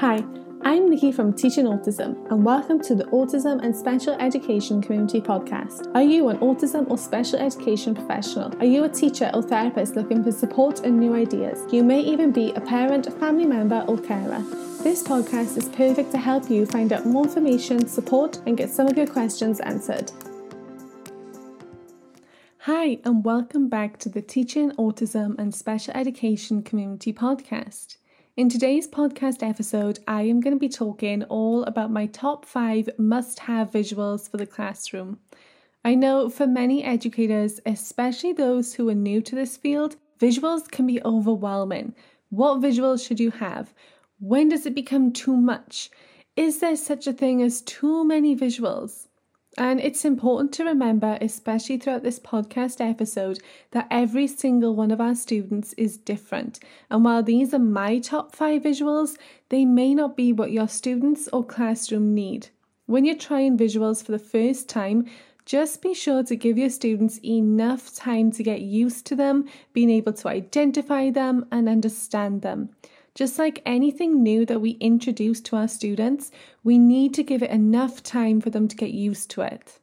Hi, I'm Nikki from Teaching Autism, and welcome to the Autism and Special Education Community Podcast. Are you an autism or special education professional? Are you a teacher or therapist looking for support and new ideas? You may even be a parent, family member, or carer. This podcast is perfect to help you find out more information, support, and get some of your questions answered. Hi, and welcome back to the Teaching Autism and Special Education Community Podcast. In today's podcast episode, I am going to be talking all about my top five must have visuals for the classroom. I know for many educators, especially those who are new to this field, visuals can be overwhelming. What visuals should you have? When does it become too much? Is there such a thing as too many visuals? And it's important to remember, especially throughout this podcast episode, that every single one of our students is different. And while these are my top five visuals, they may not be what your students or classroom need. When you're trying visuals for the first time, just be sure to give your students enough time to get used to them, being able to identify them and understand them. Just like anything new that we introduce to our students, we need to give it enough time for them to get used to it.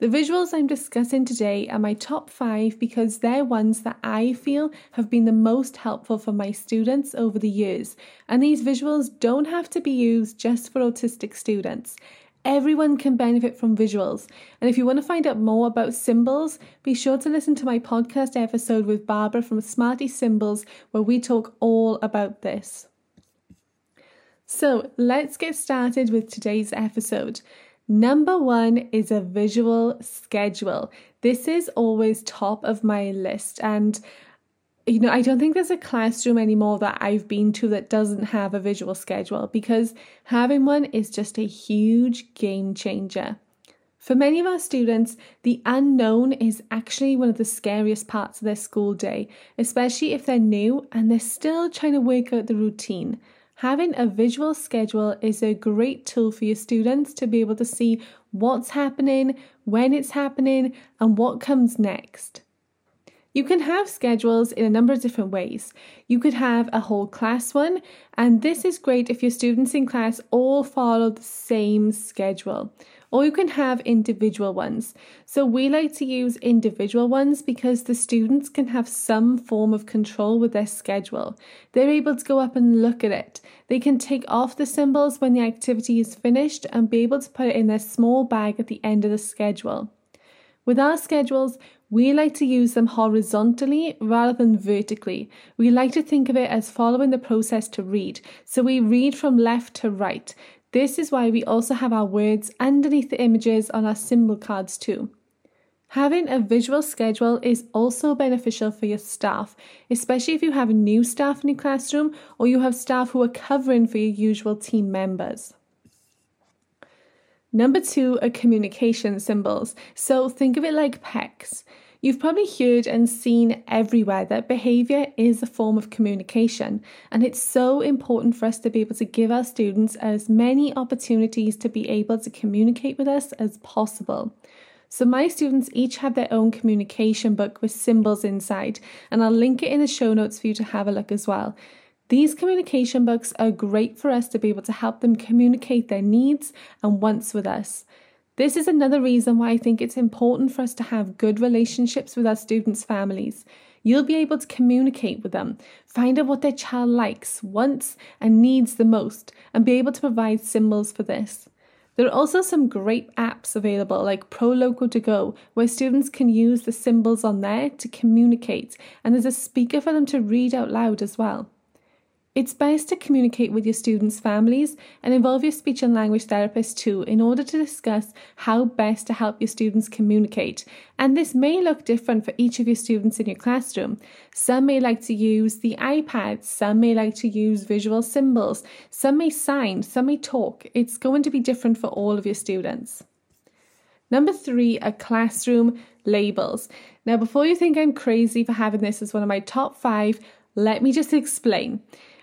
The visuals I'm discussing today are my top five because they're ones that I feel have been the most helpful for my students over the years. And these visuals don't have to be used just for autistic students. Everyone can benefit from visuals. And if you want to find out more about symbols, be sure to listen to my podcast episode with Barbara from Smarty Symbols, where we talk all about this. So let's get started with today's episode. Number one is a visual schedule. This is always top of my list, and you know, I don't think there's a classroom anymore that I've been to that doesn't have a visual schedule because having one is just a huge game changer. For many of our students, the unknown is actually one of the scariest parts of their school day, especially if they're new and they're still trying to work out the routine. Having a visual schedule is a great tool for your students to be able to see what's happening, when it's happening, and what comes next. You can have schedules in a number of different ways. You could have a whole class one, and this is great if your students in class all follow the same schedule. Or you can have individual ones. So we like to use individual ones because the students can have some form of control with their schedule. They're able to go up and look at it. They can take off the symbols when the activity is finished and be able to put it in their small bag at the end of the schedule. With our schedules, we like to use them horizontally rather than vertically. We like to think of it as following the process to read. So we read from left to right. This is why we also have our words underneath the images on our symbol cards too. Having a visual schedule is also beneficial for your staff, especially if you have new staff in your classroom or you have staff who are covering for your usual team members. Number two are communication symbols. So think of it like PECS. You've probably heard and seen everywhere that behaviour is a form of communication, and it's so important for us to be able to give our students as many opportunities to be able to communicate with us as possible. So, my students each have their own communication book with symbols inside, and I'll link it in the show notes for you to have a look as well. These communication books are great for us to be able to help them communicate their needs and wants with us. This is another reason why I think it's important for us to have good relationships with our students' families. You'll be able to communicate with them, find out what their child likes, wants, and needs the most, and be able to provide symbols for this. There are also some great apps available like Proloquo to Go, where students can use the symbols on there to communicate, and there's a speaker for them to read out loud as well. It's best to communicate with your students' families and involve your speech and language therapist too in order to discuss how best to help your students communicate. And this may look different for each of your students in your classroom. Some may like to use the iPad, some may like to use visual symbols, some may sign, some may talk. It's going to be different for all of your students. Number three are classroom labels. Now, before you think I'm crazy for having this as one of my top five, let me just explain.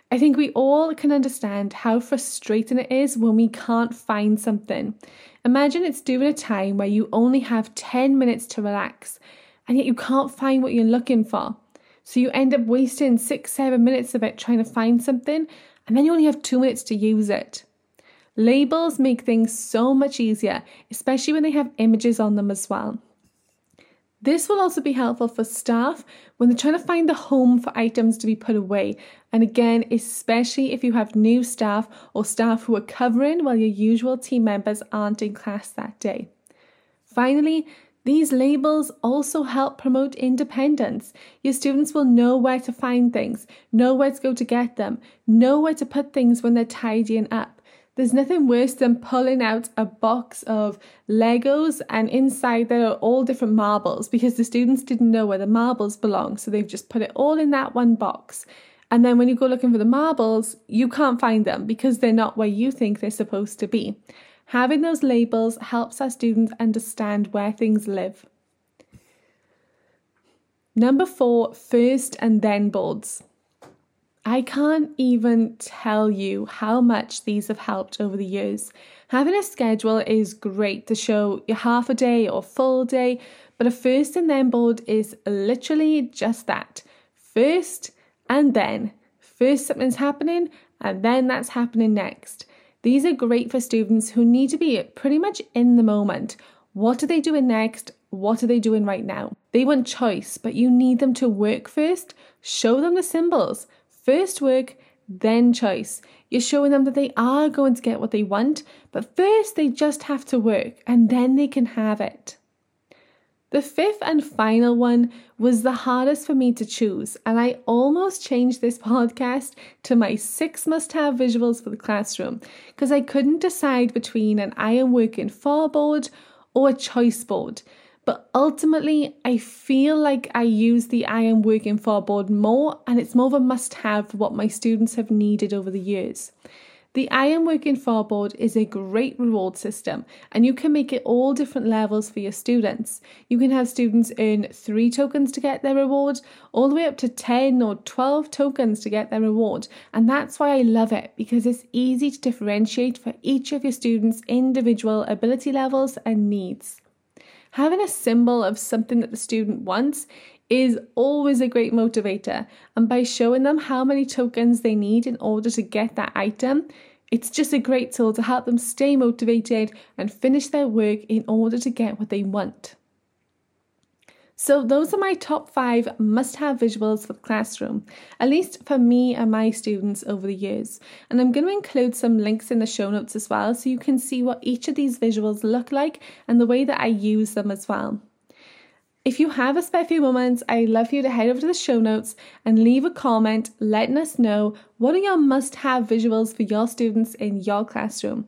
I think we all can understand how frustrating it is when we can't find something. Imagine it's during a time where you only have 10 minutes to relax and yet you can't find what you're looking for. So you end up wasting six, seven minutes of it trying to find something, and then you only have two minutes to use it. Labels make things so much easier, especially when they have images on them as well. This will also be helpful for staff when they're trying to find the home for items to be put away. And again, especially if you have new staff or staff who are covering while your usual team members aren't in class that day. Finally, these labels also help promote independence. Your students will know where to find things, know where to go to get them, know where to put things when they're tidying up. There's nothing worse than pulling out a box of Legos and inside there are all different marbles because the students didn't know where the marbles belong. So they've just put it all in that one box. And then when you go looking for the marbles, you can't find them because they're not where you think they're supposed to be. Having those labels helps our students understand where things live. Number four, first and then boards. I can't even tell you how much these have helped over the years. Having a schedule is great to show your half a day or full day, but a first and then board is literally just that first and then. First, something's happening, and then that's happening next. These are great for students who need to be pretty much in the moment. What are they doing next? What are they doing right now? They want choice, but you need them to work first. Show them the symbols. First work, then choice. You're showing them that they are going to get what they want, but first they just have to work and then they can have it. The fifth and final one was the hardest for me to choose, and I almost changed this podcast to my six must have visuals for the classroom because I couldn't decide between an I am working for board or a choice board. But ultimately, I feel like I use the I am working for board more, and it's more of a must have for what my students have needed over the years. The I am working for board is a great reward system, and you can make it all different levels for your students. You can have students earn three tokens to get their reward, all the way up to 10 or 12 tokens to get their reward. And that's why I love it because it's easy to differentiate for each of your students' individual ability levels and needs having a symbol of something that the student wants is always a great motivator. And by showing them how many tokens they need in order to get that item, it's just a great tool to help them stay motivated and finish their work in order to get what they want. So, those are my top five must have visuals for the classroom, at least for me and my students over the years. And I'm going to include some links in the show notes as well so you can see what each of these visuals look like and the way that I use them as well. If you have a spare few moments, I'd love for you to head over to the show notes and leave a comment letting us know what are your must have visuals for your students in your classroom.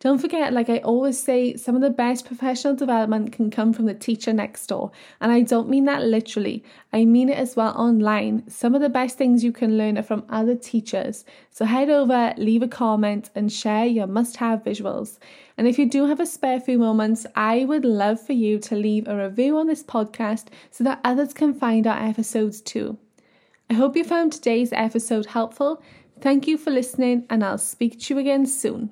Don't forget, like I always say, some of the best professional development can come from the teacher next door. And I don't mean that literally, I mean it as well online. Some of the best things you can learn are from other teachers. So head over, leave a comment, and share your must have visuals. And if you do have a spare few moments, I would love for you to leave a review on this podcast so that others can find our episodes too. I hope you found today's episode helpful. Thank you for listening, and I'll speak to you again soon.